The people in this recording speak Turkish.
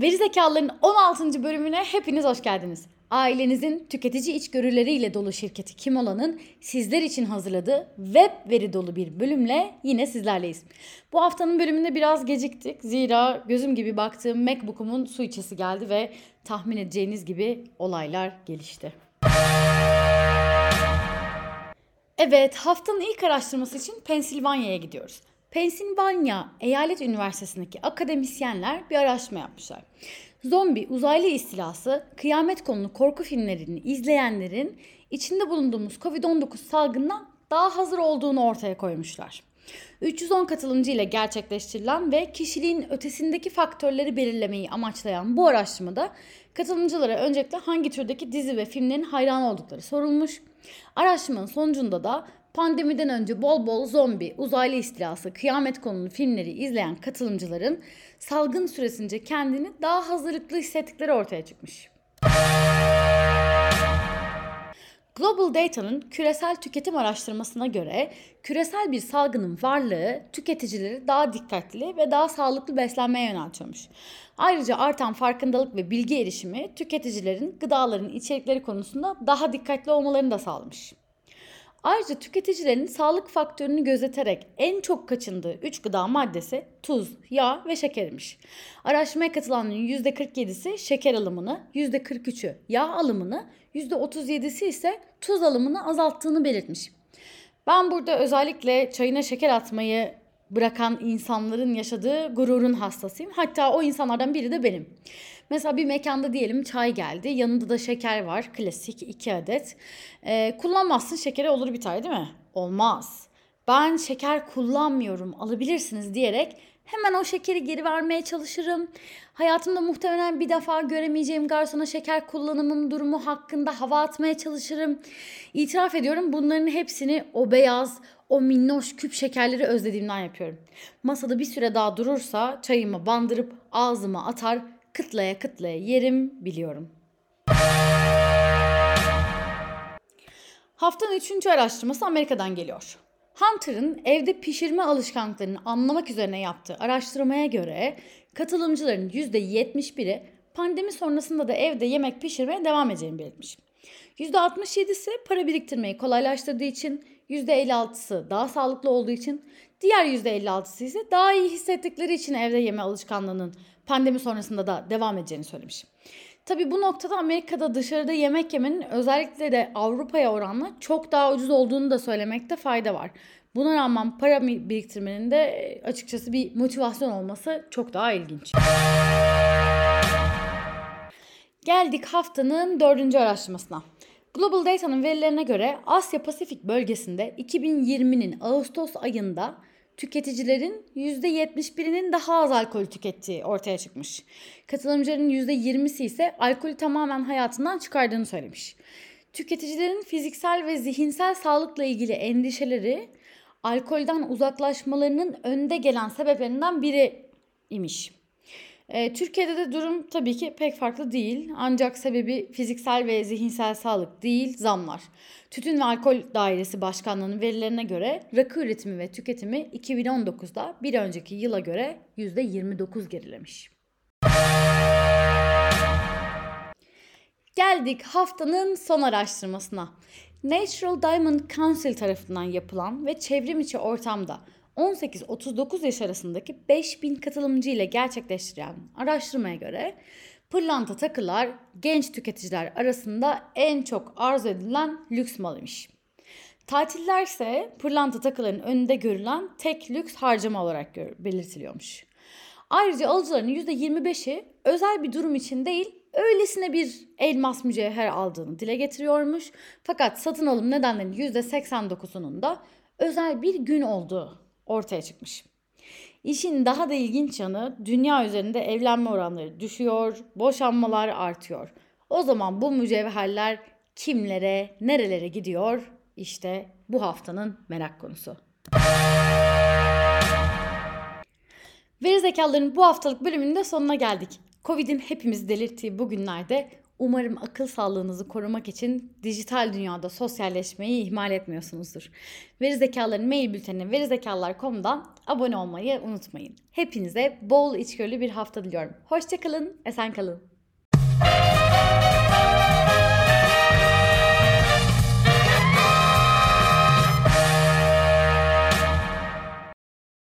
Veri Zekalıların 16. bölümüne hepiniz hoş geldiniz. Ailenizin tüketici içgörüleriyle dolu şirketi Kimola'nın sizler için hazırladığı web veri dolu bir bölümle yine sizlerleyiz. Bu haftanın bölümünde biraz geciktik. Zira gözüm gibi baktığım MacBook'umun su içesi geldi ve tahmin edeceğiniz gibi olaylar gelişti. Evet, haftanın ilk araştırması için Pensilvanya'ya gidiyoruz. Pensilvanya Eyalet Üniversitesi'ndeki akademisyenler bir araştırma yapmışlar. Zombi uzaylı istilası, kıyamet konulu korku filmlerini izleyenlerin içinde bulunduğumuz Covid-19 salgından daha hazır olduğunu ortaya koymuşlar. 310 katılımcı ile gerçekleştirilen ve kişiliğin ötesindeki faktörleri belirlemeyi amaçlayan bu araştırmada katılımcılara öncelikle hangi türdeki dizi ve filmlerin hayran oldukları sorulmuş. Araştırmanın sonucunda da pandemiden önce bol bol zombi, uzaylı istilası, kıyamet konulu filmleri izleyen katılımcıların salgın süresince kendini daha hazırlıklı hissettikleri ortaya çıkmış. Global Data'nın küresel tüketim araştırmasına göre küresel bir salgının varlığı tüketicileri daha dikkatli ve daha sağlıklı beslenmeye yöneltiyormuş. Ayrıca artan farkındalık ve bilgi erişimi tüketicilerin gıdaların içerikleri konusunda daha dikkatli olmalarını da sağlamış. Ayrıca tüketicilerin sağlık faktörünü gözeterek en çok kaçındığı 3 gıda maddesi tuz, yağ ve şekermiş. Araştırmaya katılanların %47'si şeker alımını, %43'ü yağ alımını, %37'si ise tuz alımını azalttığını belirtmiş. Ben burada özellikle çayına şeker atmayı bırakan insanların yaşadığı gururun hastasıyım. Hatta o insanlardan biri de benim. Mesela bir mekanda diyelim çay geldi. Yanında da şeker var. Klasik iki adet. Ee, kullanmazsın şekeri olur biter değil mi? Olmaz. Ben şeker kullanmıyorum alabilirsiniz diyerek hemen o şekeri geri vermeye çalışırım. Hayatımda muhtemelen bir defa göremeyeceğim garsona şeker kullanımım durumu hakkında hava atmaya çalışırım. İtiraf ediyorum bunların hepsini o beyaz, o minnoş küp şekerleri özlediğimden yapıyorum. Masada bir süre daha durursa çayımı bandırıp ağzıma atar, kıtlaya kıtlaya yerim biliyorum. Haftanın üçüncü araştırması Amerika'dan geliyor. Hunter'ın evde pişirme alışkanlıklarını anlamak üzerine yaptığı araştırmaya göre katılımcıların %71'i pandemi sonrasında da evde yemek pişirmeye devam edeceğini belirtmiş. %67'si para biriktirmeyi kolaylaştırdığı için, %56'sı daha sağlıklı olduğu için, diğer %56'sı ise daha iyi hissettikleri için evde yeme alışkanlığının pandemi sonrasında da devam edeceğini söylemiş. Tabi bu noktada Amerika'da dışarıda yemek yemenin özellikle de Avrupa'ya oranla çok daha ucuz olduğunu da söylemekte fayda var. Buna rağmen para biriktirmenin de açıkçası bir motivasyon olması çok daha ilginç. Geldik haftanın dördüncü araştırmasına. Global Data'nın verilerine göre Asya Pasifik bölgesinde 2020'nin Ağustos ayında tüketicilerin %71'inin daha az alkol tükettiği ortaya çıkmış. Katılımcıların %20'si ise alkolü tamamen hayatından çıkardığını söylemiş. Tüketicilerin fiziksel ve zihinsel sağlıkla ilgili endişeleri alkolden uzaklaşmalarının önde gelen sebeplerinden biri imiş. E, Türkiye'de de durum tabii ki pek farklı değil. Ancak sebebi fiziksel ve zihinsel sağlık değil, zamlar. Tütün ve Alkol Dairesi Başkanlığı'nın verilerine göre rakı üretimi ve tüketimi 2019'da bir önceki yıla göre %29 gerilemiş. Geldik haftanın son araştırmasına. Natural Diamond Council tarafından yapılan ve çevrim içi ortamda 18-39 yaş arasındaki 5000 katılımcı ile gerçekleştirilen araştırmaya göre pırlanta takılar genç tüketiciler arasında en çok arzu edilen lüks malıymış. Tatiller ise pırlanta takıların önünde görülen tek lüks harcama olarak belirtiliyormuş. Ayrıca alıcıların %25'i özel bir durum için değil, öylesine bir elmas mücevher aldığını dile getiriyormuş. Fakat satın alım nedenlerinin %89'unun da özel bir gün olduğu ortaya çıkmış. İşin daha da ilginç yanı dünya üzerinde evlenme oranları düşüyor, boşanmalar artıyor. O zaman bu mücevherler kimlere, nerelere gidiyor? İşte bu haftanın merak konusu. Veri zekaların bu haftalık bölümünde sonuna geldik. Covid'in hepimizi delirttiği bu günlerde Umarım akıl sağlığınızı korumak için dijital dünyada sosyalleşmeyi ihmal etmiyorsunuzdur. Veri Zekaların mail bülteni verizekalılar.com'dan abone olmayı unutmayın. Hepinize bol içgörülü bir hafta diliyorum. Hoşçakalın, esen kalın.